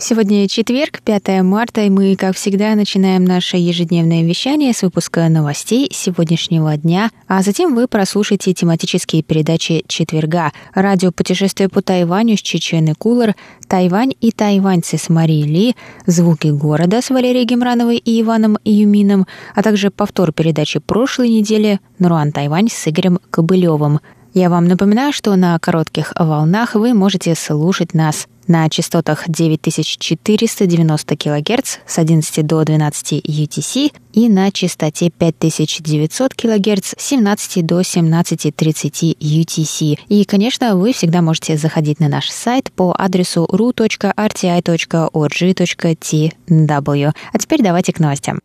Сегодня четверг, 5 марта, и мы, как всегда, начинаем наше ежедневное вещание с выпуска новостей сегодняшнего дня, а затем вы прослушаете тематические передачи четверга, радио «Путешествие по Тайваню» с Чечены Кулер, «Тайвань и тайваньцы» с Марией Ли, «Звуки города» с Валерией Гемрановой и Иваном Юмином, а также повтор передачи прошлой недели «Наруан Тайвань» с Игорем Кобылевым. Я вам напоминаю, что на коротких волнах вы можете слушать нас на частотах 9490 кГц с 11 до 12 UTC и на частоте 5900 кГц с 17 до 17.30 UTC. И, конечно, вы всегда можете заходить на наш сайт по адресу ru.rti.org.tw. А теперь давайте к новостям.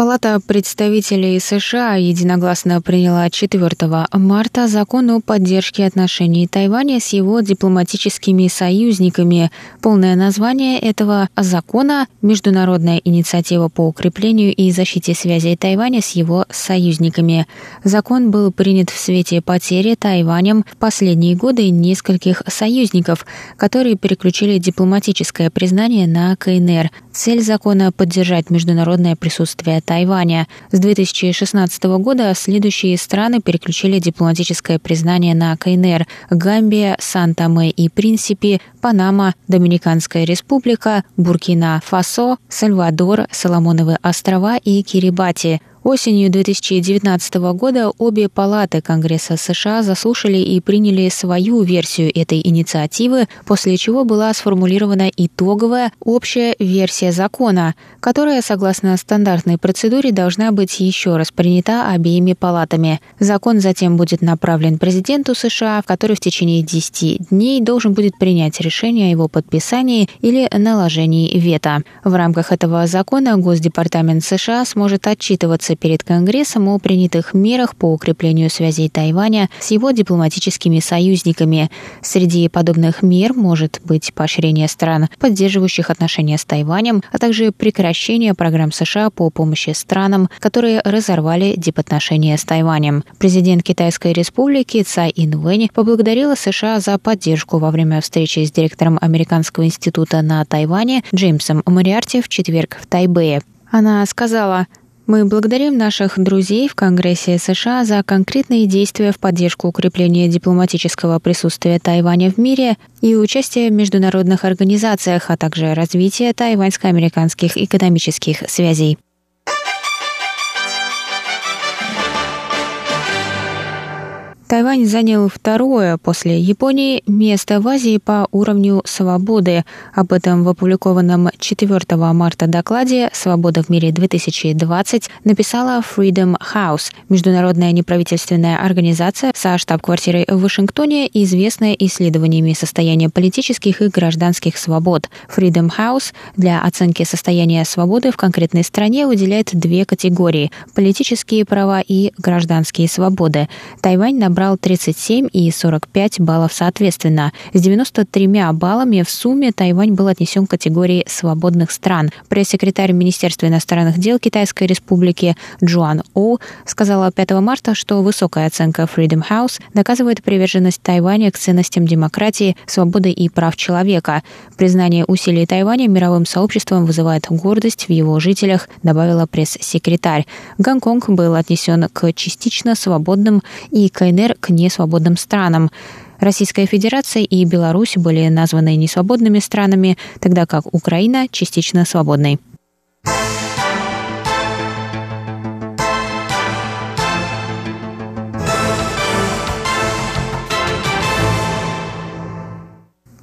Палата представителей США единогласно приняла 4 марта закон о поддержке отношений Тайваня с его дипломатическими союзниками. Полное название этого закона – Международная инициатива по укреплению и защите связей Тайваня с его союзниками. Закон был принят в свете потери Тайванем в последние годы нескольких союзников, которые переключили дипломатическое признание на КНР. Цель закона – поддержать международное присутствие Тайваня. С 2016 года следующие страны переключили дипломатическое признание на КНР – Гамбия, Санта-Ме и Принципи, Панама, Доминиканская республика, Буркина-Фасо, Сальвадор, Соломоновы острова и Кирибати – Осенью 2019 года обе палаты Конгресса США заслушали и приняли свою версию этой инициативы, после чего была сформулирована итоговая общая версия закона, которая, согласно стандартной процедуре, должна быть еще раз принята обеими палатами. Закон затем будет направлен президенту США, который в течение 10 дней должен будет принять решение о его подписании или наложении вето. В рамках этого закона Госдепартамент США сможет отчитываться перед Конгрессом о принятых мерах по укреплению связей Тайваня с его дипломатическими союзниками. Среди подобных мер может быть поощрение стран, поддерживающих отношения с Тайванем, а также прекращение программ США по помощи странам, которые разорвали дипотношения с Тайванем. Президент Китайской республики Цай Инвэнь поблагодарила США за поддержку во время встречи с директором Американского института на Тайване Джеймсом Мариарти в четверг в Тайбэе. Она сказала, мы благодарим наших друзей в Конгрессе США за конкретные действия в поддержку укрепления дипломатического присутствия Тайваня в мире и участие в международных организациях, а также развитие тайваньско-американских экономических связей. Тайвань занял второе после Японии место в Азии по уровню свободы. Об этом в опубликованном 4 марта докладе «Свобода в мире 2020» написала Freedom House, международная неправительственная организация со штаб-квартирой в Вашингтоне, известная исследованиями состояния политических и гражданских свобод. Freedom House для оценки состояния свободы в конкретной стране выделяет две категории – политические права и гражданские свободы. Тайвань набрал набрал 37 и 45 баллов соответственно. С 93 баллами в сумме Тайвань был отнесен к категории свободных стран. Пресс-секретарь Министерства иностранных дел Китайской Республики Джоан Оу сказала 5 марта, что высокая оценка Freedom House доказывает приверженность Тайваня к ценностям демократии, свободы и прав человека. Признание усилий Тайваня мировым сообществом вызывает гордость в его жителях, добавила пресс-секретарь. Гонконг был отнесен к частично свободным и КНР СССР к несвободным странам. Российская Федерация и Беларусь были названы несвободными странами, тогда как Украина частично свободной.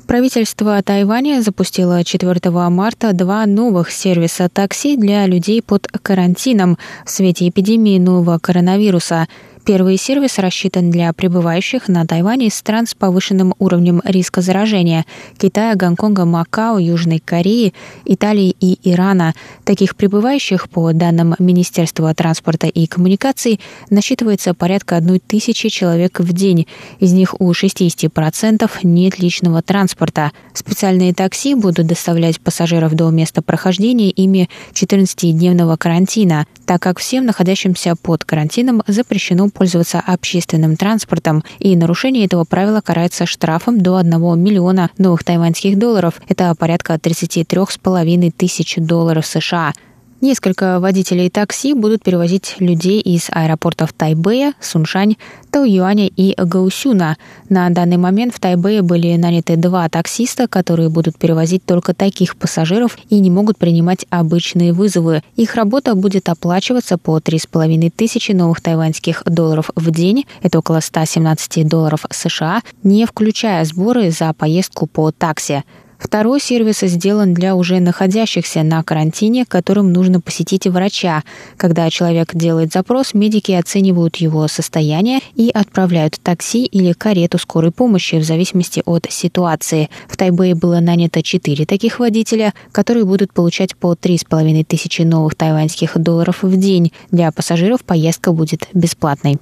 Правительство Тайваня запустило 4 марта два новых сервиса такси для людей под карантином в свете эпидемии нового коронавируса – Первый сервис рассчитан для прибывающих на Тайване из стран с повышенным уровнем риска заражения – Китая, Гонконга, Макао, Южной Кореи, Италии и Ирана. Таких прибывающих, по данным Министерства транспорта и коммуникаций, насчитывается порядка одной тысячи человек в день. Из них у 60% нет личного транспорта. Специальные такси будут доставлять пассажиров до места прохождения ими 14-дневного карантина, так как всем находящимся под карантином запрещено пользоваться общественным транспортом, и нарушение этого правила карается штрафом до 1 миллиона новых тайваньских долларов. Это порядка 33,5 тысяч долларов США. Несколько водителей такси будут перевозить людей из аэропортов Тайбэя, Суншань, Тауюаня и Гаусюна. На данный момент в Тайбэе были наняты два таксиста, которые будут перевозить только таких пассажиров и не могут принимать обычные вызовы. Их работа будет оплачиваться по 3,5 тысячи новых тайваньских долларов в день, это около 117 долларов США, не включая сборы за поездку по такси. Второй сервис сделан для уже находящихся на карантине, которым нужно посетить врача. Когда человек делает запрос, медики оценивают его состояние и отправляют такси или карету скорой помощи в зависимости от ситуации. В Тайбэе было нанято четыре таких водителя, которые будут получать по 3,5 тысячи новых тайваньских долларов в день. Для пассажиров поездка будет бесплатной.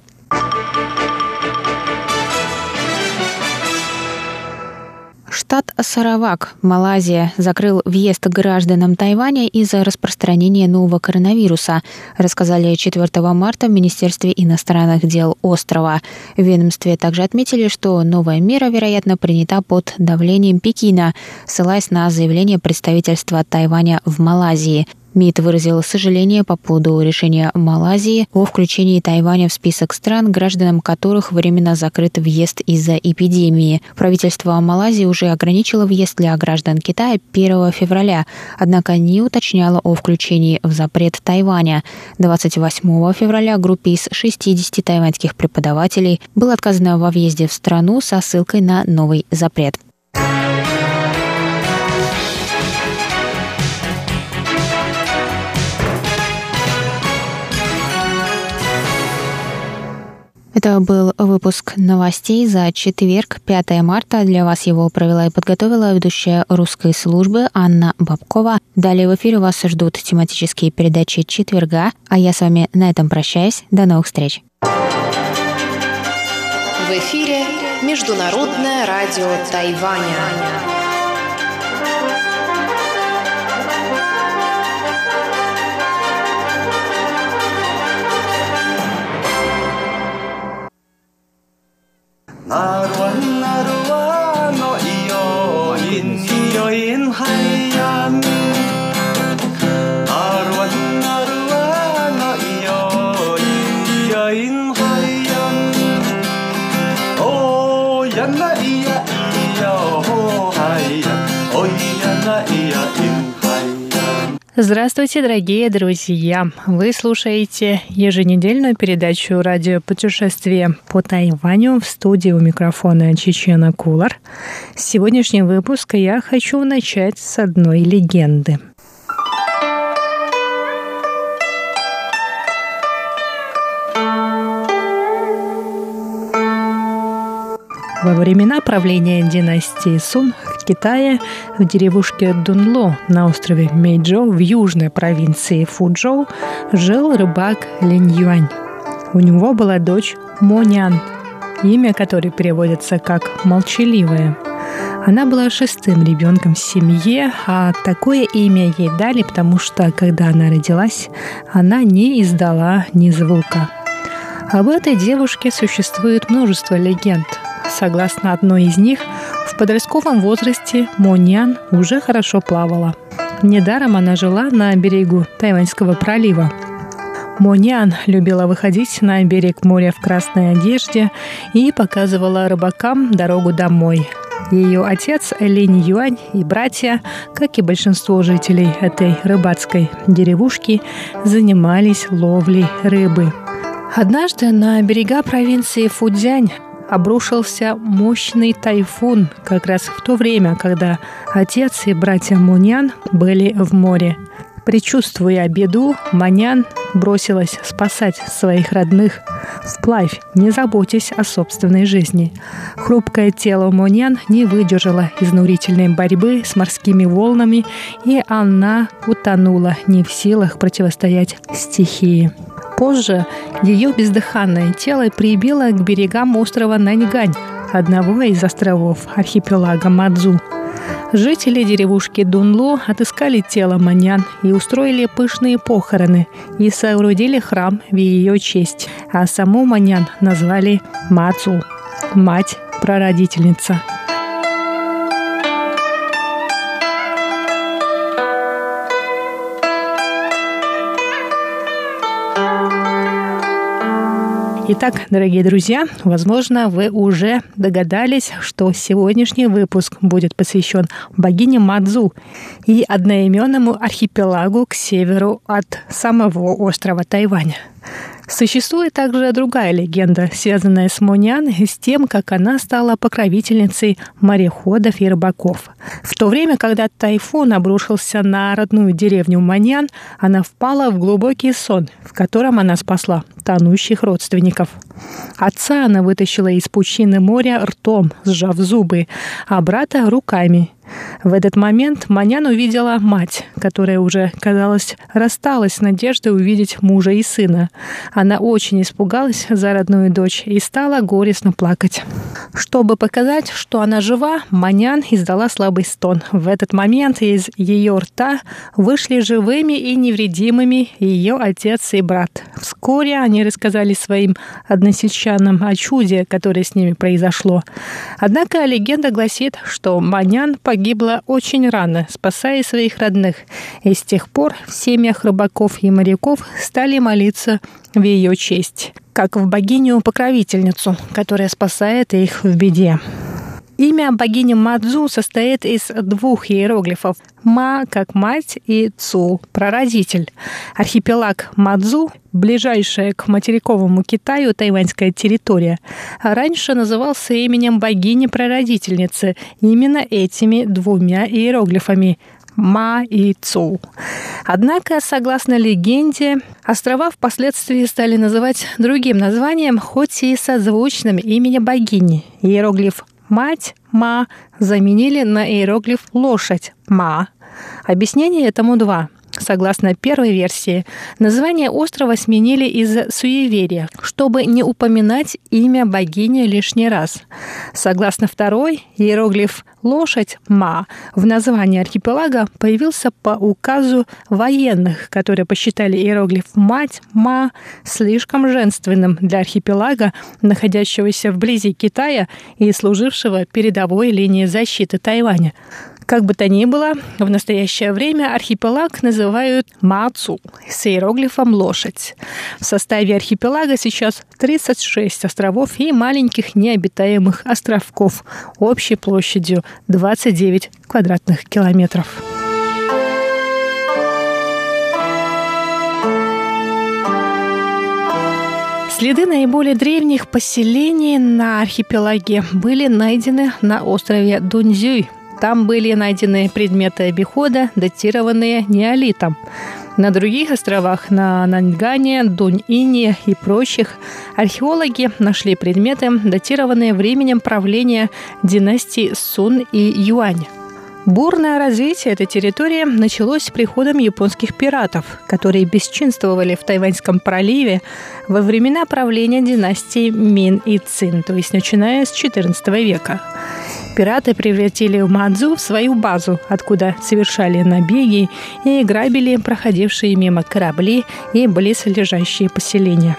Штат Саравак, Малайзия, закрыл въезд гражданам Тайваня из-за распространения нового коронавируса, рассказали 4 марта в Министерстве иностранных дел острова. В ведомстве также отметили, что новая мера, вероятно, принята под давлением Пекина, ссылаясь на заявление представительства Тайваня в Малайзии – МИД выразил сожаление по поводу решения Малайзии о включении Тайваня в список стран, гражданам которых временно закрыт въезд из-за эпидемии. Правительство Малайзии уже ограничило въезд для граждан Китая 1 февраля, однако не уточняло о включении в запрет Тайваня. 28 февраля группе из 60 тайваньских преподавателей было отказано во въезде в страну со ссылкой на новый запрет. Это был выпуск новостей за четверг, 5 марта. Для вас его провела и подготовила ведущая русской службы Анна Бабкова. Далее в эфире вас ждут тематические передачи четверга, а я с вами на этом прощаюсь. До новых встреч. В эфире Международное радио Тайваня. Not Здравствуйте, дорогие друзья! Вы слушаете еженедельную передачу радио «Путешествие по Тайваню» в студии у микрофона Чечена Кулар. Сегодняшний выпуск я хочу начать с одной легенды – Во времена правления династии Сун в Китае в деревушке Дунло на острове Мэйджоу в южной провинции Фуджоу жил рыбак Линь Юань. У него была дочь Монян, имя которой переводится как «молчаливая». Она была шестым ребенком в семье, а такое имя ей дали, потому что, когда она родилась, она не издала ни звука. Об этой девушке существует множество легенд – Согласно одной из них, в подростковом возрасте Моньян уже хорошо плавала. Недаром она жила на берегу Тайваньского пролива. Монян любила выходить на берег моря в красной одежде и показывала рыбакам дорогу домой. Ее отец Линь Юань и братья, как и большинство жителей этой рыбацкой деревушки, занимались ловлей рыбы. Однажды на берега провинции Фудзянь обрушился мощный тайфун как раз в то время, когда отец и братья Мунян были в море. Причувствуя беду, Манян бросилась спасать своих родных вплавь, не заботясь о собственной жизни. Хрупкое тело Монян не выдержало изнурительной борьбы с морскими волнами, и она утонула, не в силах противостоять стихии. Позже ее бездыханное тело прибило к берегам острова Наньгань, одного из островов архипелага Мадзу. Жители деревушки Дунло отыскали тело Манян и устроили пышные похороны и соорудили храм в ее честь, а саму Манян назвали Мацу – мать-прародительница – Итак, дорогие друзья, возможно, вы уже догадались, что сегодняшний выпуск будет посвящен богине Мадзу и одноименному архипелагу к северу от самого острова Тайваня. Существует также другая легенда, связанная с Монян и с тем, как она стала покровительницей мореходов и рыбаков. В то время, когда тайфун обрушился на родную деревню Монян, она впала в глубокий сон, в котором она спасла тонущих родственников. Отца она вытащила из пучины моря ртом, сжав зубы, а брата – руками – в этот момент Манян увидела мать, которая уже, казалось, рассталась с надеждой увидеть мужа и сына. Она очень испугалась за родную дочь и стала горестно плакать. Чтобы показать, что она жива, Манян издала слабый стон. В этот момент из ее рта вышли живыми и невредимыми ее отец и брат. Вскоре они рассказали своим односельчанам о чуде, которое с ними произошло. Однако легенда гласит, что Манян погиб погибла очень рано, спасая своих родных, и с тех пор в семьях рыбаков и моряков стали молиться в ее честь, как в богиню-покровительницу, которая спасает их в беде. Имя богини Мадзу состоит из двух иероглифов «ма» как мать и «цу» – прародитель. Архипелаг Мадзу, ближайшая к материковому Китаю тайваньская территория, раньше назывался именем богини-прародительницы именно этими двумя иероглифами Ма и Цу. Однако, согласно легенде, острова впоследствии стали называть другим названием, хоть и созвучным имени богини. Иероглиф Мать «ма» заменили на иероглиф «лошадь» «ма». Объяснение этому два. Согласно первой версии, название острова сменили из-за суеверия, чтобы не упоминать имя богини лишний раз. Согласно второй, иероглиф «лошадь» «ма» в названии архипелага появился по указу военных, которые посчитали иероглиф «мать» «ма» слишком женственным для архипелага, находящегося вблизи Китая и служившего передовой линией защиты Тайваня. Как бы то ни было, в настоящее время архипелаг называют Мацу с иероглифом «лошадь». В составе архипелага сейчас 36 островов и маленьких необитаемых островков общей площадью 29 квадратных километров. Следы наиболее древних поселений на архипелаге были найдены на острове Дунзюй там были найдены предметы обихода, датированные неолитом. На других островах, на Наньгане, Дунь-Ине и прочих, археологи нашли предметы, датированные временем правления династии Сун и Юань. Бурное развитие этой территории началось с приходом японских пиратов, которые бесчинствовали в Тайваньском проливе во времена правления династии Мин и Цин, то есть начиная с XIV века. Пираты превратили Мадзу в свою базу, откуда совершали набеги и грабили проходившие мимо корабли и близлежащие поселения.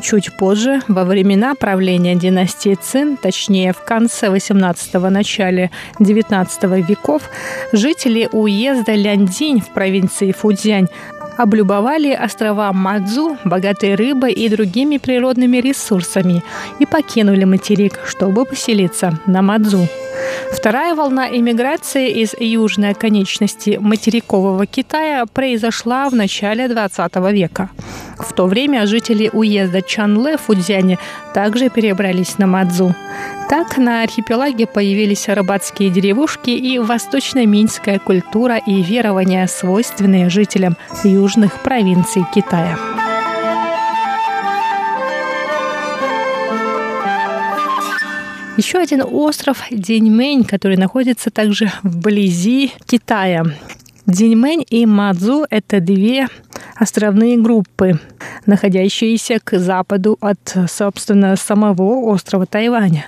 Чуть позже, во времена правления династии Цин, точнее в конце 18-го, начале 19 веков, жители уезда Ляндинь в провинции Фудзянь облюбовали острова Мадзу, богатые рыбой и другими природными ресурсами, и покинули материк, чтобы поселиться на Мадзу. Вторая волна иммиграции из южной оконечности материкового Китая произошла в начале 20 века. В то время жители уезда Чанле в Фудзяне также перебрались на Мадзу. Так на архипелаге появились рыбацкие деревушки и восточно-минская культура и верования, свойственные жителям южных провинций Китая. Еще один остров Деньмэнь, который находится также вблизи Китая. Деньмэнь и Мадзу – это две островные группы, находящиеся к западу от, собственно, самого острова Тайваня.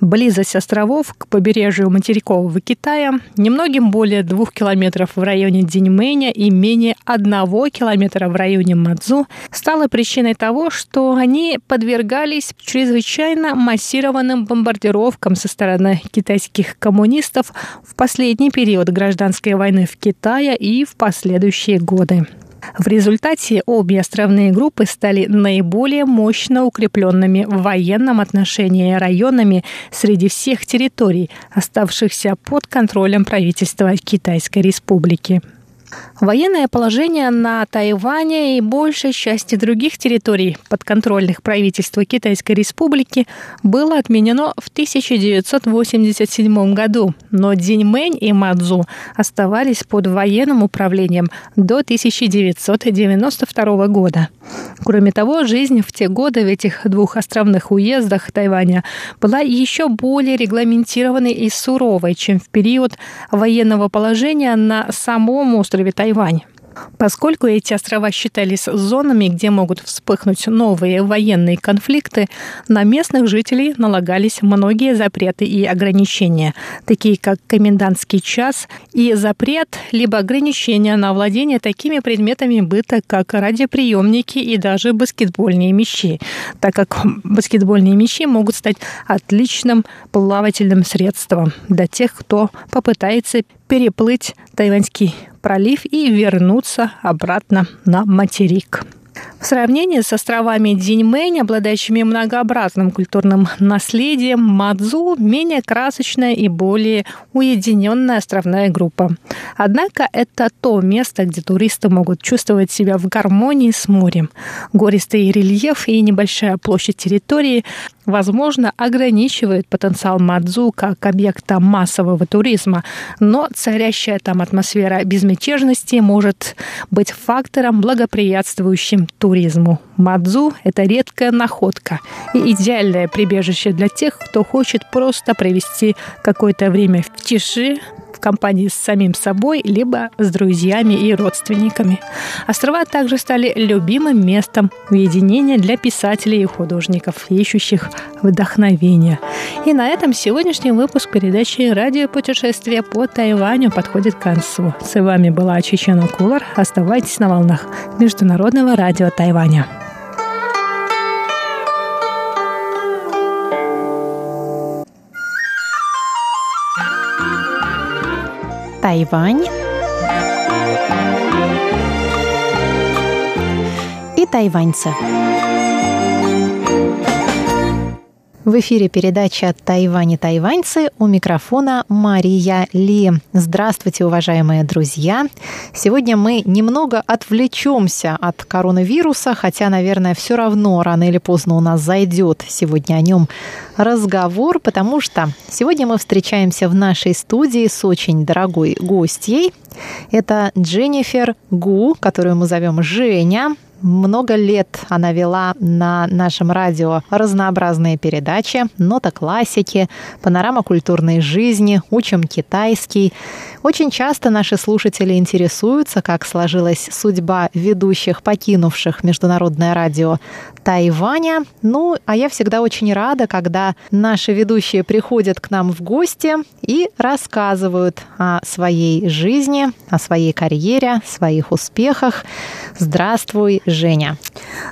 Близость островов к побережью материкового Китая немногим более двух километров в районе Диньмэня и менее одного километра в районе Мадзу стала причиной того, что они подвергались чрезвычайно массированным бомбардировкам со стороны китайских коммунистов в последний период гражданской войны в Китае и в последующие годы. В результате обе островные группы стали наиболее мощно укрепленными в военном отношении районами среди всех территорий, оставшихся под контролем правительства Китайской Республики. Военное положение на Тайване и большей части других территорий, подконтрольных правительству Китайской Республики, было отменено в 1987 году, но Диньмэнь и Мадзу оставались под военным управлением до 1992 года. Кроме того, жизнь в те годы в этих двух островных уездах Тайваня была еще более регламентированной и суровой, чем в период военного положения на самом острове Тайвань. Поскольку эти острова считались зонами, где могут вспыхнуть новые военные конфликты, на местных жителей налагались многие запреты и ограничения, такие как комендантский час и запрет либо ограничения на владение такими предметами быта, как радиоприемники и даже баскетбольные мячи, так как баскетбольные мячи могут стать отличным плавательным средством для тех, кто попытается переплыть Тайваньский пролив и вернуться обратно на материк. В сравнении с островами Диньмэнь, обладающими многообразным культурным наследием, Мадзу – менее красочная и более уединенная островная группа. Однако это то место, где туристы могут чувствовать себя в гармонии с морем. Гористый рельеф и небольшая площадь территории возможно, ограничивает потенциал Мадзу как объекта массового туризма, но царящая там атмосфера безмятежности может быть фактором, благоприятствующим туризму. Мадзу – это редкая находка и идеальное прибежище для тех, кто хочет просто провести какое-то время в тиши, в компании с самим собой, либо с друзьями и родственниками. Острова также стали любимым местом уединения для писателей и художников, ищущих вдохновения. И на этом сегодняшний выпуск передачи «Радиопутешествие по Тайваню» подходит к концу. С вами была Чечена Кулар. Оставайтесь на волнах Международного радио Тайваня. Тайвань и тайваньцы. В эфире передача «Тайвань и тайваньцы» у микрофона Мария Ли. Здравствуйте, уважаемые друзья! Сегодня мы немного отвлечемся от коронавируса, хотя, наверное, все равно рано или поздно у нас зайдет сегодня о нем разговор, потому что сегодня мы встречаемся в нашей студии с очень дорогой гостьей. Это Дженнифер Гу, которую мы зовем Женя. Много лет она вела на нашем радио разнообразные передачи, нота классики, панорама культурной жизни, учим китайский. Очень часто наши слушатели интересуются, как сложилась судьба ведущих, покинувших Международное радио Тайваня. Ну, а я всегда очень рада, когда наши ведущие приходят к нам в гости и рассказывают о своей жизни, о своей карьере, своих успехах. Здравствуй, Женя.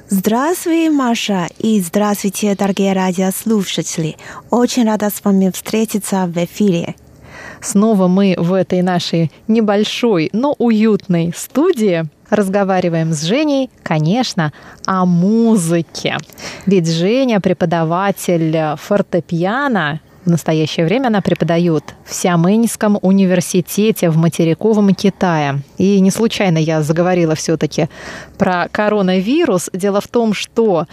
Здравствуй, Маша, и здравствуйте, дорогие радиослушатели. Очень рада с вами встретиться в эфире. Снова мы в этой нашей небольшой, но уютной студии разговариваем с Женей, конечно, о музыке. Ведь Женя преподаватель фортепиано В настоящее время она преподает в Сиамэньском университете в материковом Китае. И не случайно я заговорила все-таки про коронавирус. Дело в том, что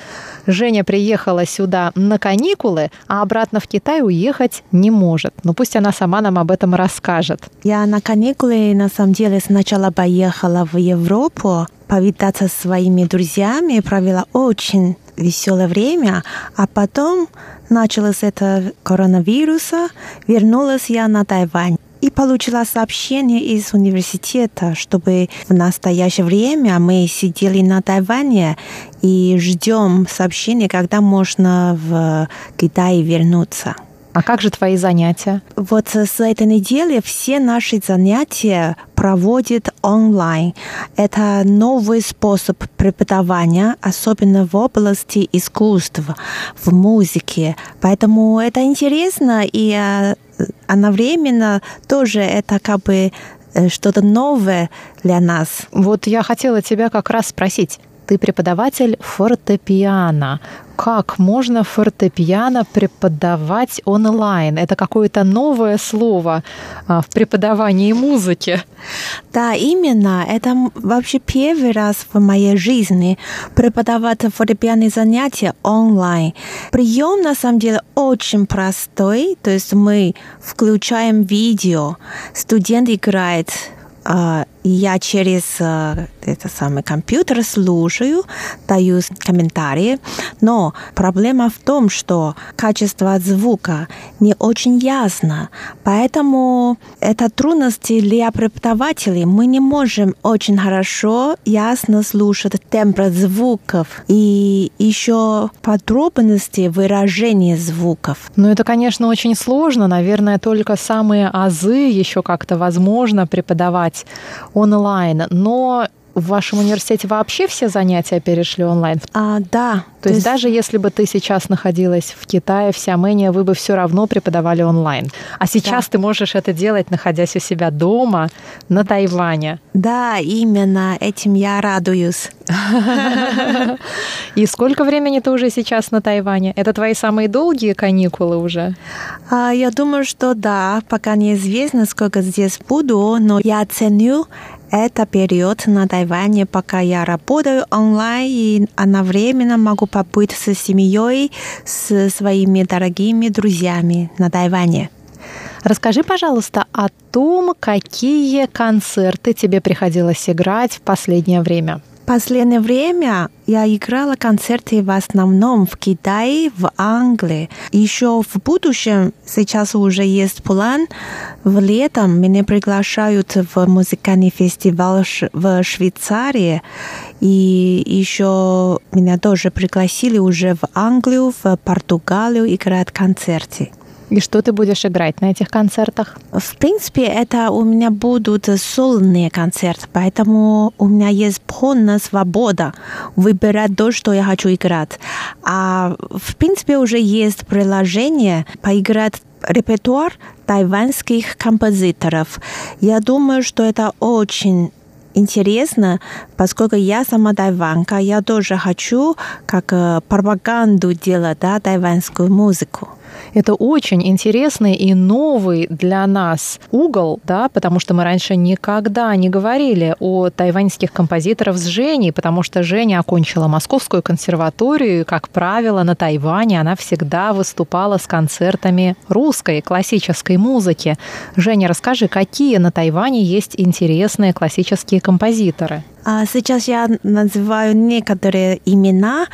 Женя приехала сюда на каникулы, а обратно в Китай уехать не может. Но пусть она сама нам об этом расскажет. Я на каникулы, на самом деле, сначала поехала в Европу, повидаться со своими друзьями, провела очень веселое время, а потом началось это коронавируса, вернулась я на Тайвань и получила сообщение из университета, чтобы в настоящее время мы сидели на Тайване и ждем сообщения, когда можно в Китай вернуться. А как же твои занятия? Вот с этой недели все наши занятия проводят онлайн. Это новый способ преподавания, особенно в области искусства, в музыке. Поэтому это интересно и э, одновременно тоже это как бы э, что-то новое для нас. Вот я хотела тебя как раз спросить. Ты преподаватель фортепиано как можно фортепиано преподавать онлайн? Это какое-то новое слово а, в преподавании музыки. Да, именно. Это вообще первый раз в моей жизни преподавать фортепианные занятия онлайн. Прием на самом деле очень простой. То есть мы включаем видео, студент играет я через э, это самый компьютер слушаю, даю комментарии, но проблема в том, что качество звука не очень ясно, поэтому это трудности для преподавателей. Мы не можем очень хорошо, ясно слушать тембр звуков и еще подробности выражения звуков. Ну, это, конечно, очень сложно. Наверное, только самые азы еще как-то возможно преподавать онлайн, но в вашем университете вообще все занятия перешли онлайн? А, да. То, то есть, есть даже если бы ты сейчас находилась в Китае, в Сиамене, вы бы все равно преподавали онлайн. А сейчас да. ты можешь это делать, находясь у себя дома на Тайване. Да, именно этим я радуюсь. И сколько времени ты уже сейчас на Тайване? Это твои самые долгие каникулы уже? А, я думаю, что да. Пока неизвестно, сколько здесь буду, но я ценю это период на Тайване, пока я работаю онлайн и одновременно могу побыть с семьей, с своими дорогими друзьями на Тайване. Расскажи, пожалуйста, о том, какие концерты тебе приходилось играть в последнее время последнее время я играла концерты в основном в Китае, в Англии. Еще в будущем, сейчас уже есть план, в летом меня приглашают в музыкальный фестиваль в Швейцарии. И еще меня тоже пригласили уже в Англию, в Португалию играть концерты. И что ты будешь играть на этих концертах? В принципе, это у меня будут сольные концерты, поэтому у меня есть полная свобода выбирать то, что я хочу играть. А в принципе уже есть приложение поиграть репертуар тайваньских композиторов. Я думаю, что это очень интересно, поскольку я сама тайванка, я тоже хочу как э, пропаганду делать да, тайваньскую музыку. Это очень интересный и новый для нас угол, да, потому что мы раньше никогда не говорили о тайваньских композиторах с Женей, потому что Женя окончила Московскую консерваторию, и, как правило, на Тайване она всегда выступала с концертами русской классической музыки. Женя, расскажи, какие на Тайване есть интересные классические композиторы? А сейчас я называю некоторые имена,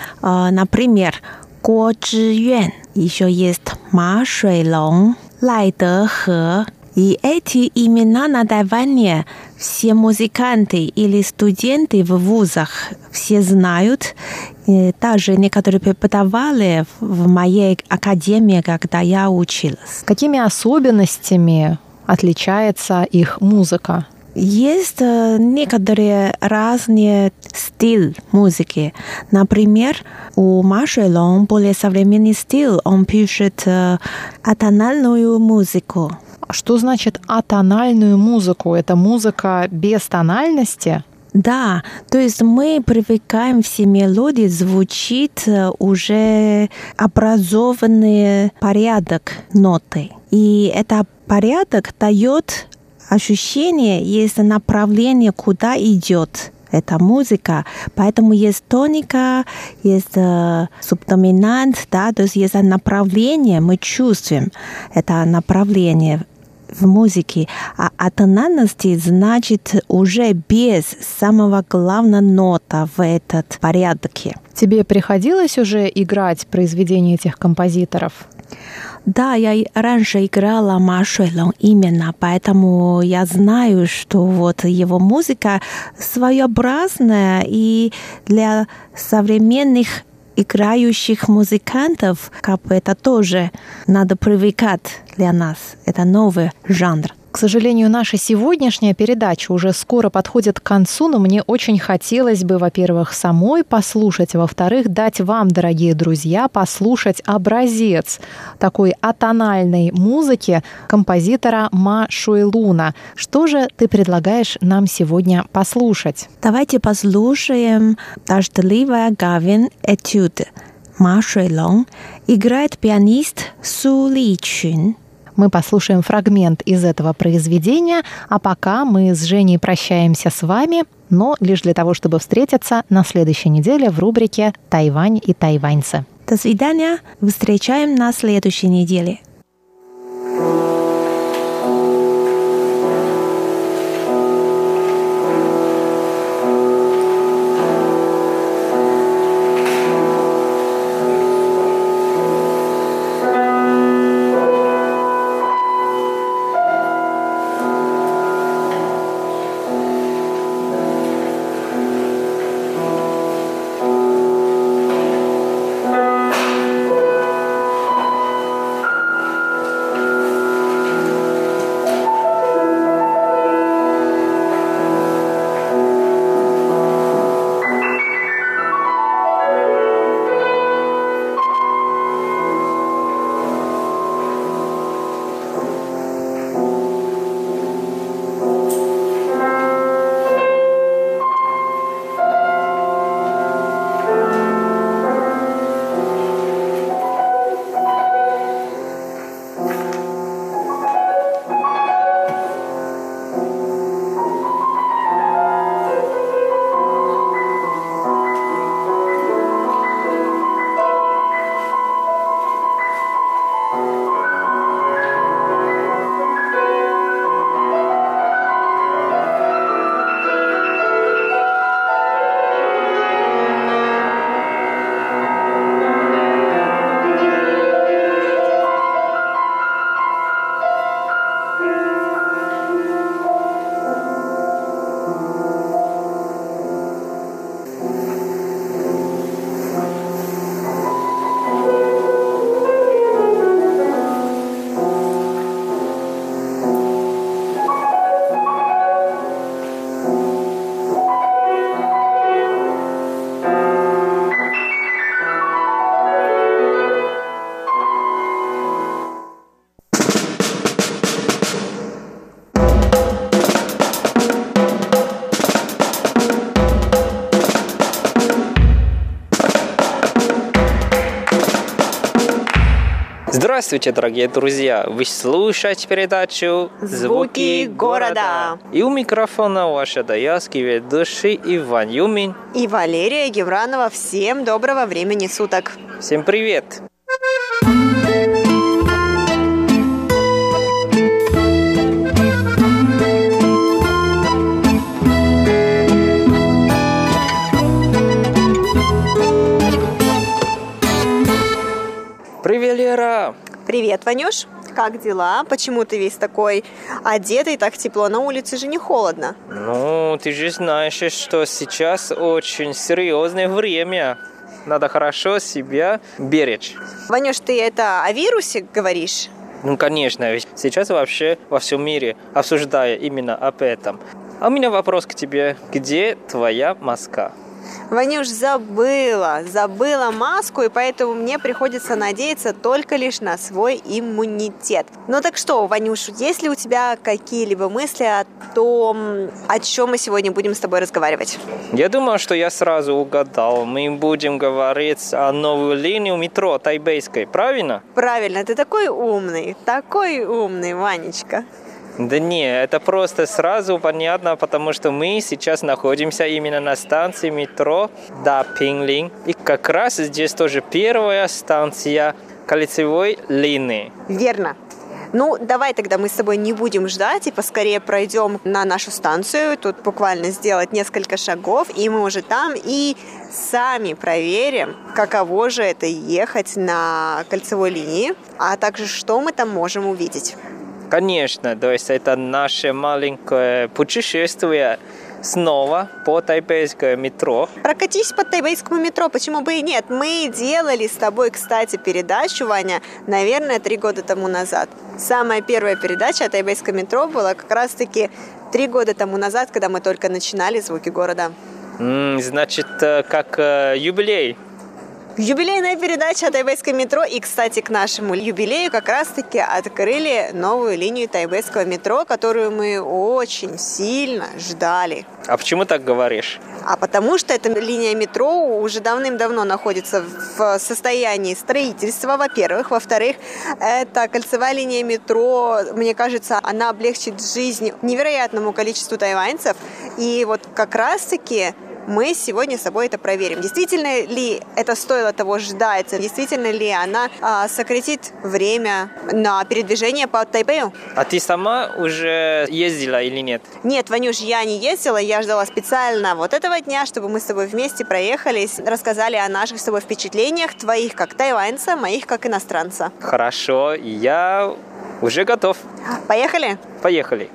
а, например, Гуо Зhiyuan, еще есть Ма Шуйлong, Лай Дехэ. И эти имена на Тайване все музыканты или студенты в вузах все знают. И также некоторые преподавали в моей академии, когда я училась. Какими особенностями отличается их музыка? Есть э, некоторые разные стиль музыки. Например, у Маши Лонг более современный стиль. Он пишет э, атональную музыку. Что значит атональную музыку? Это музыка без тональности? Да, то есть мы привыкаем все мелодии, звучит э, уже образованный порядок ноты. И это порядок дает ощущение, есть направление, куда идет эта музыка. Поэтому есть тоника, есть э, субдоминант, да, то есть есть направление, мы чувствуем это направление в музыке, а о тональности значит уже без самого главного нота в этот порядке. Тебе приходилось уже играть произведения этих композиторов? Да, я раньше играла Машуэлом именно, поэтому я знаю, что вот его музыка своеобразная и для современных играющих музыкантов, как бы это тоже надо привыкать для нас. Это новый жанр. К сожалению, наша сегодняшняя передача уже скоро подходит к концу, но мне очень хотелось бы, во-первых, самой послушать, а во-вторых, дать вам, дорогие друзья, послушать образец такой атональной музыки композитора Ма Шуэлуна. Что же ты предлагаешь нам сегодня послушать? Давайте послушаем «Дождливая гавин» этюд. Ма Шуэлун играет пианист Су Ли Чин – мы послушаем фрагмент из этого произведения, а пока мы с Женей прощаемся с вами, но лишь для того, чтобы встретиться на следующей неделе в рубрике «Тайвань и тайваньцы». До свидания. Встречаем на следующей неделе. Здравствуйте, дорогие друзья! Вы слушаете передачу «Звуки города». И у микрофона ваши даялский ведущий Иван Юмин и Валерия Гевранова. Всем доброго времени суток! Всем привет! Привет, Лера! Привет, Ванюш. Как дела? Почему ты весь такой одетый, так тепло? На улице же не холодно. Ну, ты же знаешь, что сейчас очень серьезное время. Надо хорошо себя беречь. Ванюш, ты это о вирусе говоришь? Ну, конечно, ведь сейчас вообще во всем мире обсуждая именно об этом. А у меня вопрос к тебе. Где твоя маска? Ванюш забыла, забыла маску, и поэтому мне приходится надеяться только лишь на свой иммунитет. Ну так что, Ванюш, есть ли у тебя какие-либо мысли о том, о чем мы сегодня будем с тобой разговаривать? Я думаю, что я сразу угадал. Мы будем говорить о новой линии метро Тайбейской, правильно? Правильно, ты такой умный, такой умный, Ванечка. Да не, это просто сразу понятно, потому что мы сейчас находимся именно на станции метро Да Пинглин. И как раз здесь тоже первая станция кольцевой линии. Верно. Ну, давай тогда мы с тобой не будем ждать и поскорее пройдем на нашу станцию. Тут буквально сделать несколько шагов, и мы уже там, и сами проверим, каково же это ехать на кольцевой линии, а также что мы там можем увидеть. Конечно, то есть это наше маленькое путешествие снова по тайбейскому метро. Прокатись по тайбейскому метро, почему бы и нет? Мы делали с тобой, кстати, передачу, Ваня, наверное, три года тому назад. Самая первая передача о тайбейском метро была как раз-таки три года тому назад, когда мы только начинали «Звуки города». Значит, э, как э, юбилей. Юбилейная передача о тайбэйском метро. И, кстати, к нашему юбилею как раз-таки открыли новую линию тайбэйского метро, которую мы очень сильно ждали. А почему так говоришь? А потому что эта линия метро уже давным-давно находится в состоянии строительства, во-первых. Во-вторых, эта кольцевая линия метро, мне кажется, она облегчит жизнь невероятному количеству тайваньцев. И вот как раз-таки мы сегодня с собой это проверим. Действительно ли это стоило того ждать? Действительно ли она а, сократит время на передвижение по Тайбэю? А ты сама уже ездила или нет? Нет, Ванюш, я не ездила, я ждала специально вот этого дня, чтобы мы с тобой вместе проехались, рассказали о наших с тобой впечатлениях, твоих как тайваньца, моих как иностранца. Хорошо, я уже готов. Поехали? Поехали.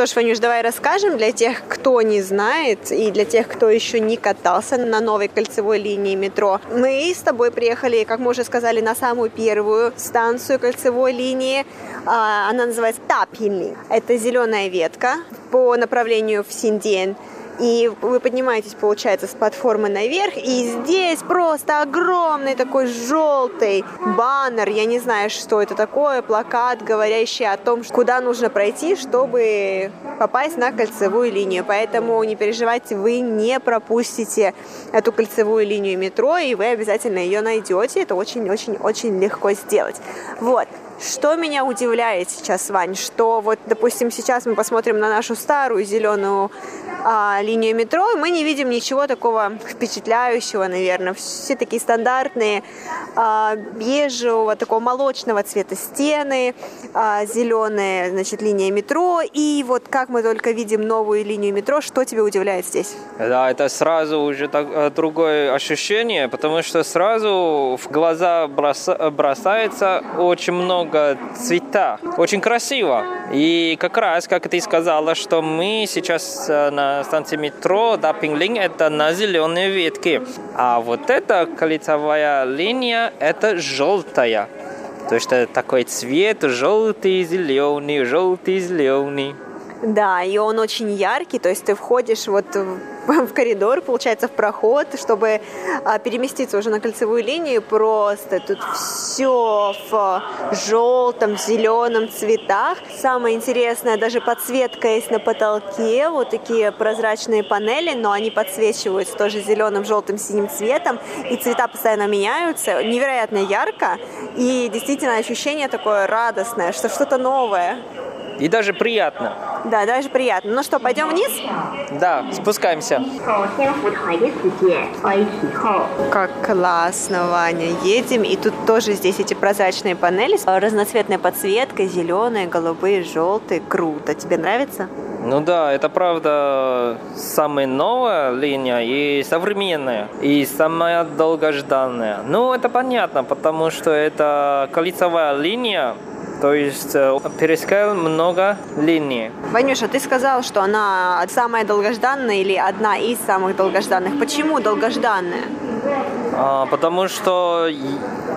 Что ж, Ванюш, давай расскажем для тех, кто не знает, и для тех, кто еще не катался на новой кольцевой линии метро. Мы с тобой приехали, как мы уже сказали, на самую первую станцию кольцевой линии. А, она называется Тапинли. Это зеленая ветка по направлению в Синден. И вы поднимаетесь, получается, с платформы наверх, и здесь просто огромный такой желтый баннер, я не знаю, что это такое, плакат, говорящий о том, куда нужно пройти, чтобы попасть на кольцевую линию. Поэтому не переживайте, вы не пропустите эту кольцевую линию метро, и вы обязательно ее найдете. Это очень-очень-очень легко сделать. Вот. Что меня удивляет сейчас, Вань, что вот, допустим, сейчас мы посмотрим на нашу старую зеленую а, линию метро, и мы не видим ничего такого впечатляющего, наверное. Все такие стандартные а, бежевого, такого молочного цвета стены, а, зеленая, значит, линия метро. И вот как мы только видим новую линию метро, что тебя удивляет здесь? Да, это сразу уже так, э, другое ощущение, потому что сразу в глаза бросается очень много много цвета. Очень красиво. И как раз, как ты сказала, что мы сейчас э, на станции метро да, Пинглинг, это на зеленой ветке. А вот эта кольцевая линия, это желтая. То есть это такой цвет желтый, зеленый, желтый, зеленый. Да, и он очень яркий, то есть ты входишь вот в коридор, получается, в проход, чтобы а, переместиться уже на кольцевую линию. Просто тут все в желтом, зеленом цветах. Самое интересное, даже подсветка есть на потолке. Вот такие прозрачные панели, но они подсвечиваются тоже зеленым, желтым, синим цветом. И цвета постоянно меняются. Невероятно ярко. И действительно ощущение такое радостное, что что-то новое. И даже приятно. Да, даже приятно. Ну что, пойдем вниз? Да, спускаемся. Как классно, Ваня. Едем, и тут тоже здесь эти прозрачные панели с разноцветной подсветкой, зеленые, голубые, желтые. Круто. Тебе нравится? Ну да, это правда самая новая линия и современная, и самая долгожданная. Ну, это понятно, потому что это кольцевая линия, То есть э, пересекал много линий. Ванюша, ты сказал, что она самая долгожданная или одна из самых долгожданных. Почему долгожданная? А, потому что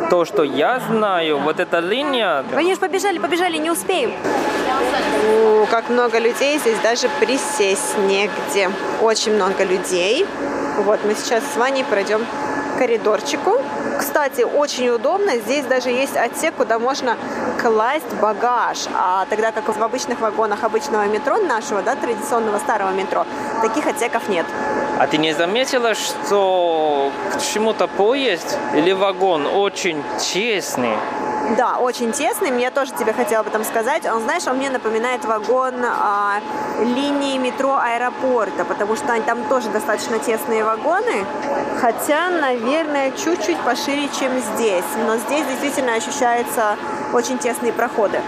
то, что я знаю, вот эта линия... Ванюш, побежали, побежали, не успеем. О, как много людей, здесь даже присесть негде. Очень много людей. Вот мы сейчас с Ваней пройдем коридорчику. Кстати, очень удобно. Здесь даже есть отсек, куда можно класть багаж. А тогда как в обычных вагонах обычного метро нашего, да, традиционного старого метро, таких отсеков нет. А ты не заметила, что к чему-то поезд или вагон очень честный? Да, очень тесный. Мне тоже тебе хотела об этом сказать. Он, знаешь, он мне напоминает вагон а, линии метро аэропорта, потому что там тоже достаточно тесные вагоны, хотя, наверное, чуть-чуть пошире, чем здесь. Но здесь действительно ощущаются очень тесные проходы.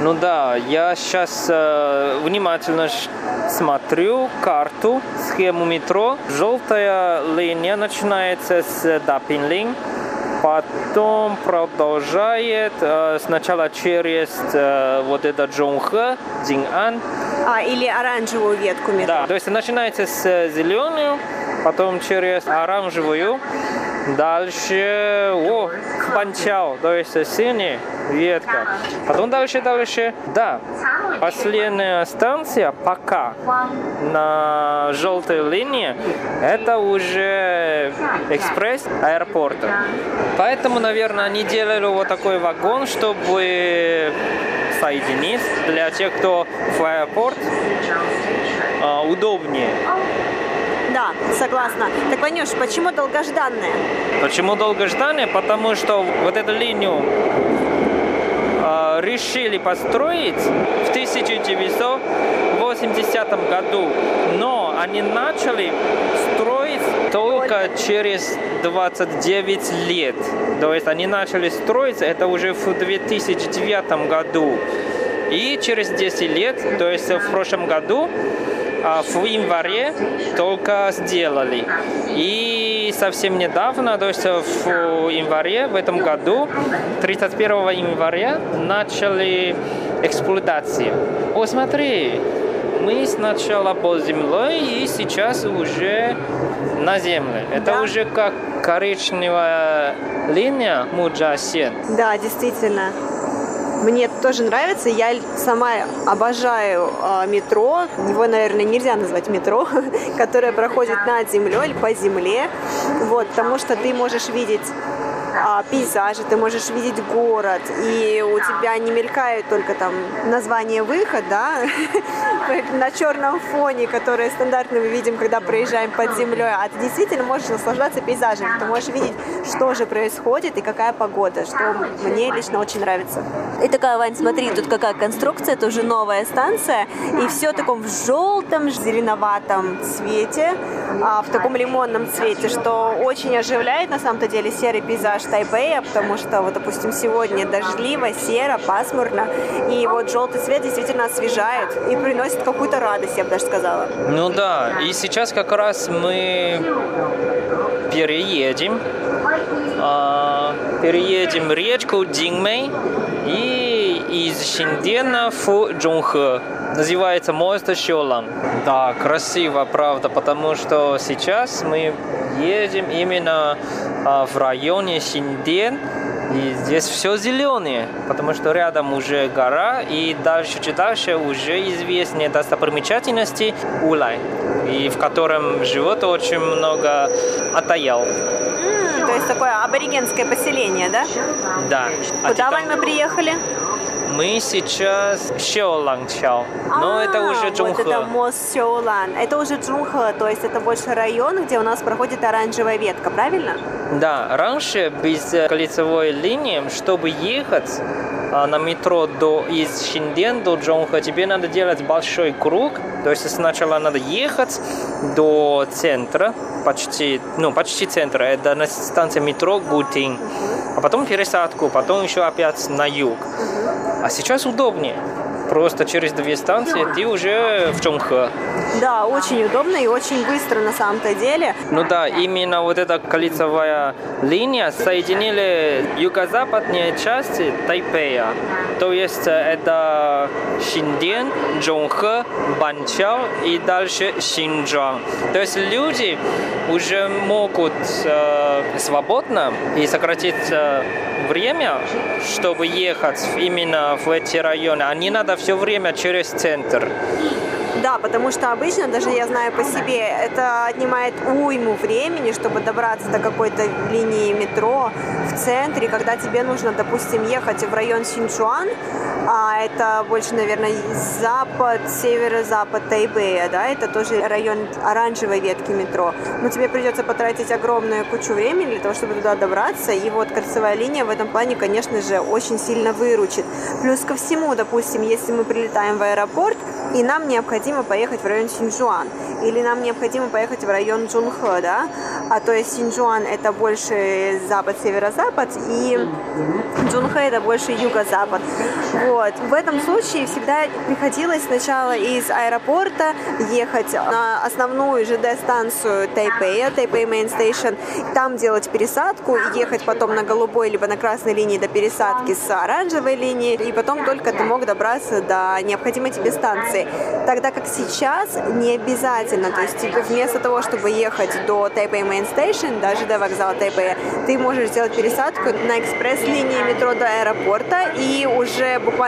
Ну да, я сейчас э, внимательно смотрю карту, схему метро. Желтая линия начинается с Дапинлинг, потом продолжает э, сначала через э, вот это Джонхэ, Динан. А, или оранжевую ветку метро. Да, то есть начинается с зеленую, потом через оранжевую, дальше, о, Панчао, то есть синяя ветка. Потом дальше, дальше, да, последняя станция пока на желтой линии, это уже экспресс аэропорта. Поэтому, наверное, они делали вот такой вагон, чтобы соединить для тех, кто в аэропорт, а, удобнее. Да, согласна. Так, Ванюш, почему долгожданная? Почему долгожданная? Потому что вот эту линию э, решили построить в 1980 году, но они начали строить только через 29 лет. То есть они начали строиться, это уже в 2009 году. И через 10 лет, то есть в прошлом году, а в январе только сделали. И совсем недавно, то есть в январе в этом году, 31 января, начали эксплуатацию. О, смотри, мы сначала под землей и сейчас уже на земле. Это Да. уже как коричневая линия Муджасен. Да, действительно. Тоже нравится. Я сама обожаю э, метро. Его, наверное, нельзя назвать метро, которое проходит над землей по земле. Вот, потому что ты можешь видеть а, пейзажи, ты можешь видеть город, и у тебя не мелькает только там название выход, да, на черном фоне, которое стандартно мы видим, когда проезжаем под землей, а ты действительно можешь наслаждаться пейзажем, ты можешь видеть, что же происходит и какая погода, что мне лично очень нравится. И такая, Вань, смотри, тут какая конструкция, это уже новая станция, и все в таком в желтом, зеленоватом цвете, а, в таком лимонном цвете, что очень оживляет на самом-то деле серый пейзаж Тайбэя, потому что, вот, допустим, сегодня дождливо, серо, пасмурно, и вот желтый цвет действительно освежает и приносит какую-то радость, я бы даже сказала. Ну да, и сейчас как раз мы переедем, а, переедем речку Дингмэй и из Шиндена в Джунхэ. Называется мост Щолан. Да, красиво, правда, потому что сейчас мы едем именно а, в районе Шинден, и здесь все зеленое, потому что рядом уже гора, и дальше, чуть дальше уже известные достопримечательности Улай, и в котором живет очень много атаял. То есть такое аборигенское поселение, да? Да. А Куда, ты Вань, мы приехали? Мы сейчас Щеолангчао, но А, это уже Вот это Джунхэ. мост Сеулан. Это уже Джунхэ, то есть это больше район, где у нас проходит оранжевая ветка, правильно? Да, раньше без э, кольцевой линии, чтобы ехать а, на метро до из Шинден до Джонха, тебе надо делать большой круг. То есть сначала надо ехать до центра, почти, ну, почти центра, это на станции метро Гутин. А потом пересадку, потом еще опять на юг. А сейчас удобнее. Просто через две станции ты уже в Чонхэ. Да, очень удобно и очень быстро на самом-то деле. Ну да, именно вот эта кольцевая линия соединили юго-западные части Тайпея. То есть э, это Шинден, Чжонхэ, Банчао и дальше Шинджуан. То есть люди уже могут э, свободно и сократить э, время, чтобы ехать именно в эти районы, а не надо все время через центр. Да, потому что обычно, даже я знаю по себе, это отнимает уйму времени, чтобы добраться до какой-то линии метро в центре, когда тебе нужно, допустим, ехать в район Синчуан, а это больше, наверное, запад, северо-запад Тайбэя, да, это тоже район оранжевой ветки метро. Но тебе придется потратить огромную кучу времени для того, чтобы туда добраться, и вот кольцевая линия в этом плане, конечно же, очень сильно выручит. Плюс ко всему, допустим, если мы прилетаем в аэропорт, и нам необходимо поехать в район Синьчжуан, или нам необходимо поехать в район Джунхэ, да, а то есть Синьчжуан это больше запад-северо-запад, и Джунхэ это больше юго-запад. Вот. В этом случае всегда приходилось сначала из аэропорта ехать на основную ЖД-станцию Тайпея, Тайпей Main Station, там делать пересадку, ехать потом на голубой либо на красной линии до пересадки с оранжевой линии, и потом только ты мог добраться до необходимой тебе станции. Тогда как сейчас не обязательно, то есть тебе вместо того, чтобы ехать до Тайпей Main Station, даже до вокзала Тайпея, ты можешь сделать пересадку на экспресс-линии метро до аэропорта и уже буквально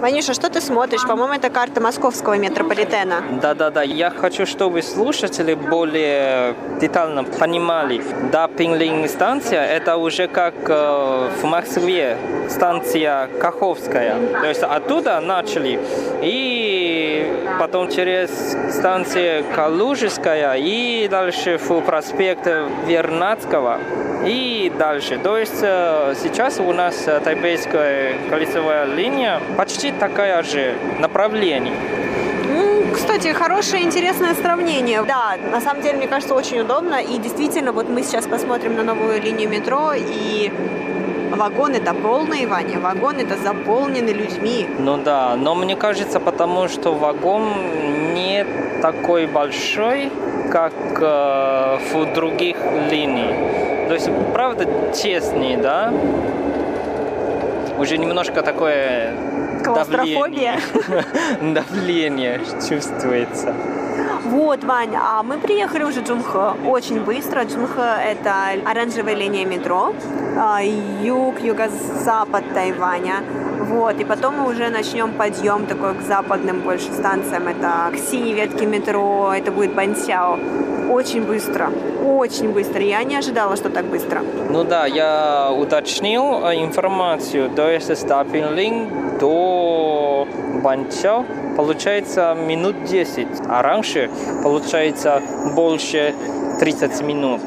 Манюша, что ты смотришь? По-моему, это карта московского метрополитена. Да-да-да, я хочу, чтобы слушатели более детально понимали. Да, Пинглинг станция, это уже как э, в Москве станция Каховская. То есть оттуда начали и потом через станцию Калужская и дальше в проспект Вернадского и дальше. То есть э, сейчас у нас э, тайбейская кольцевая линия почти такая же направление. М, Кстати, хорошее, интересное сравнение. Да, на самом деле, мне кажется, очень удобно. И действительно, вот мы сейчас посмотрим на новую линию метро, и вагоны-то полные, Ваня. Вагоны-то заполнены людьми. Ну да, но мне кажется, потому что вагон не такой большой, как э, в других линиях. То есть, правда, теснее, да? Уже немножко такое Клаустрофобия. давление, давление чувствуется. Вот, Ваня, а мы приехали уже Джунхэ очень быстро. Джунхэ — это оранжевая линия метро, а, юг, юго-запад Тайваня. Вот, и потом мы уже начнем подъем такой к западным больше станциям. Это к синей ветке метро, это будет Бансяо. Очень быстро, очень быстро. Я не ожидала, что так быстро. Ну да, я уточнил э, информацию. То есть Стапинлинг до Банчао получается минут 10, а раньше получается больше 30 минут.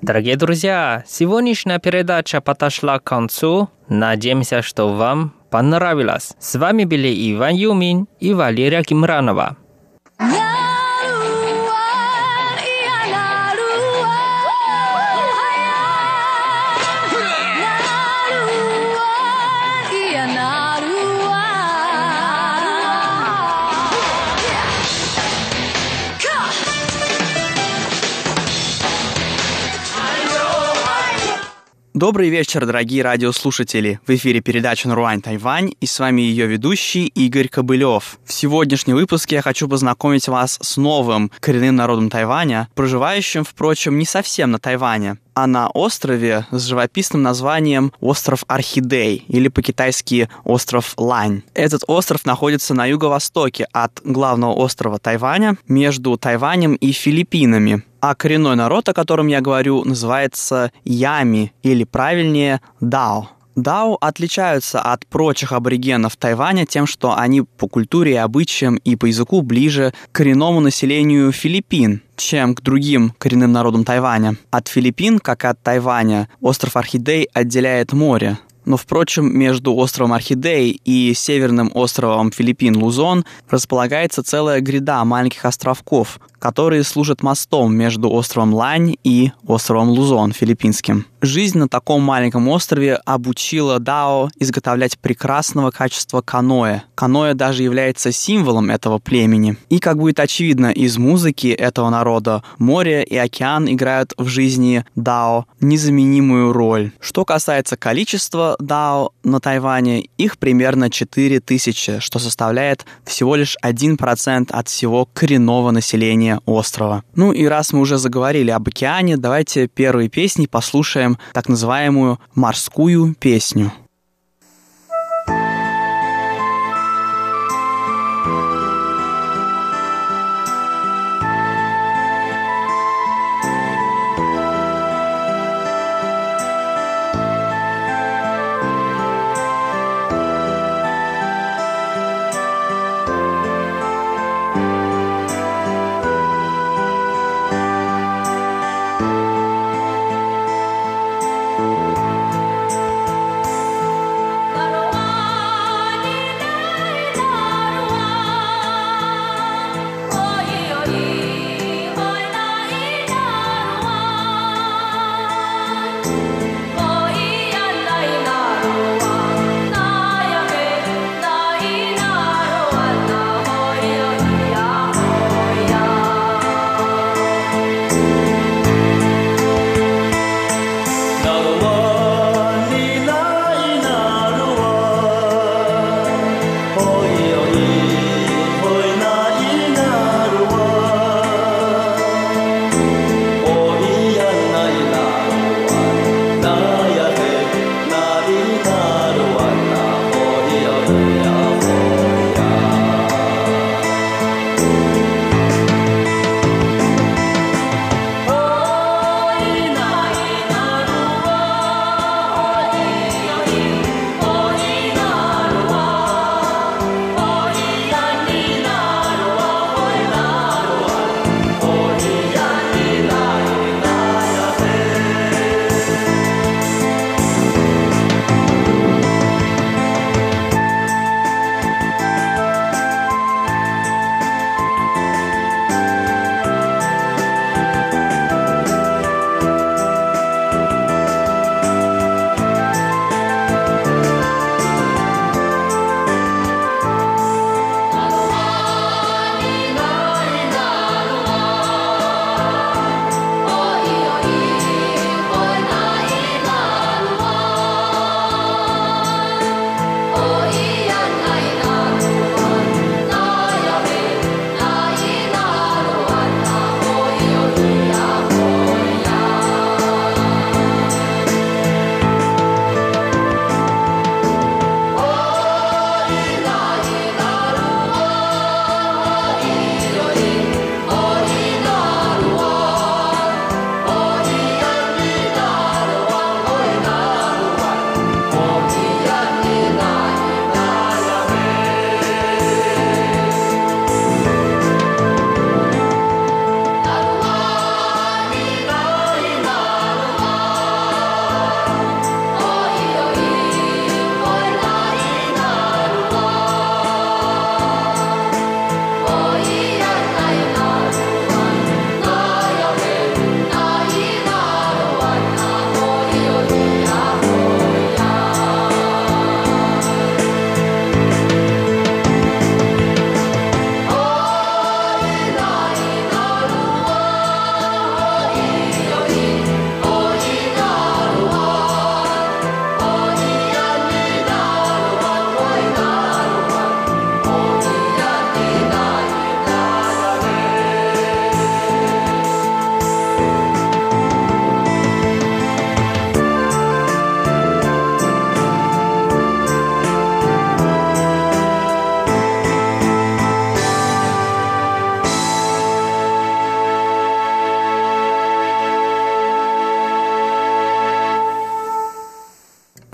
Дорогие друзья, сегодняшняя передача подошла к концу. Надеемся, что вам понравилось. С вами были Иван Юмин и Валерия Кимранова. Добрый вечер, дорогие радиослушатели! В эфире передача «Наруань Тайвань» и с вами ее ведущий Игорь Кобылев. В сегодняшнем выпуске я хочу познакомить вас с новым коренным народом Тайваня, проживающим, впрочем, не совсем на Тайване, а на острове с живописным названием остров Орхидей или по-китайски остров Лань. Этот остров находится на юго-востоке от главного острова Тайваня между Тайванем и Филиппинами. А коренной народ, о котором я говорю, называется Ями, или правильнее Дао. Дао отличаются от прочих аборигенов Тайваня тем, что они по культуре обычаям и по языку ближе к коренному населению Филиппин, чем к другим коренным народам Тайваня. От Филиппин, как и от Тайваня, остров Орхидей отделяет море. Но, впрочем, между островом Орхидей и северным островом Филиппин Лузон располагается целая гряда маленьких островков, которые служат мостом между островом Лань и островом Лузон филиппинским. Жизнь на таком маленьком острове обучила Дао изготовлять прекрасного качества каноэ. Каноэ даже является символом этого племени. И, как будет очевидно из музыки этого народа, море и океан играют в жизни Дао незаменимую роль. Что касается количества Дао на Тайване, их примерно 4000, что составляет всего лишь 1% от всего коренного населения острова. Ну и раз мы уже заговорили об океане, давайте первой песней послушаем так называемую морскую песню.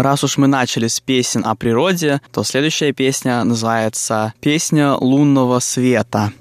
Раз уж мы начали с песен о природе, то следующая песня называется «Песня лунного света».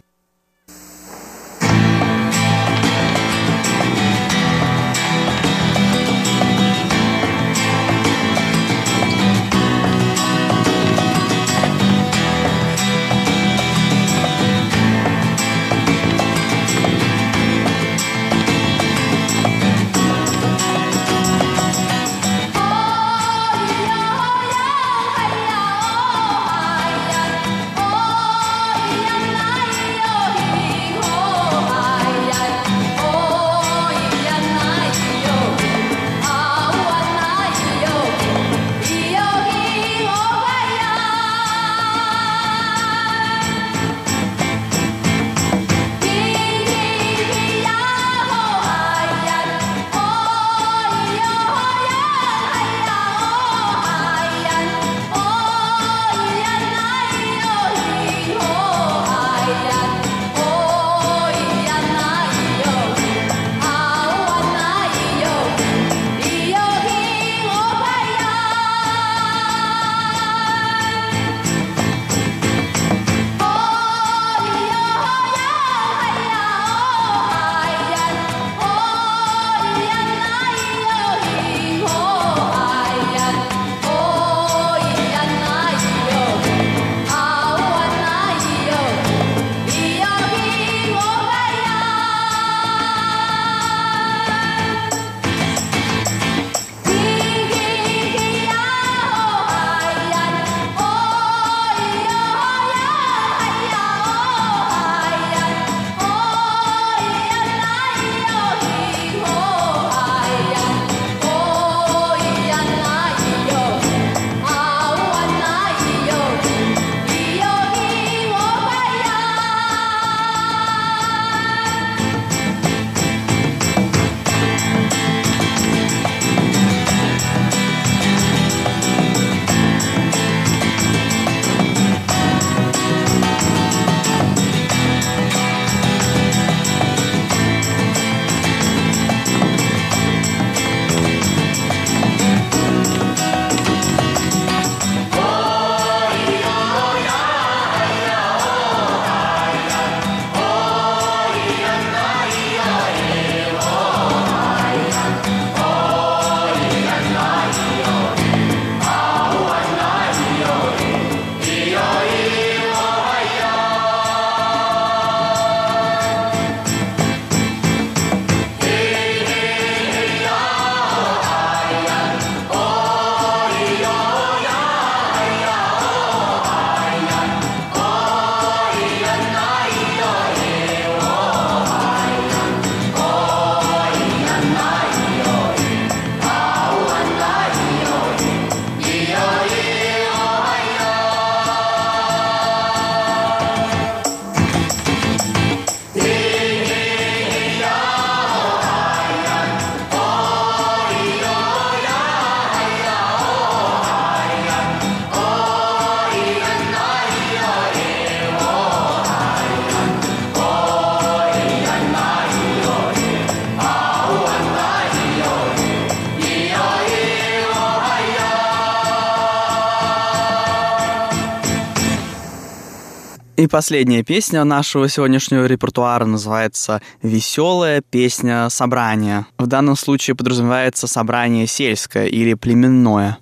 И последняя песня нашего сегодняшнего репертуара называется «Веселая песня собрания». В данном случае подразумевается собрание сельское или племенное.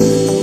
И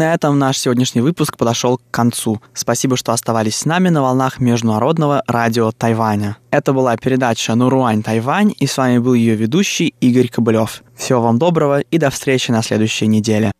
на этом наш сегодняшний выпуск подошел к концу. Спасибо, что оставались с нами на волнах Международного радио Тайваня. Это была передача «Нуруань Тайвань», и с вами был ее ведущий Игорь Кобылев. Всего вам доброго и до встречи на следующей неделе.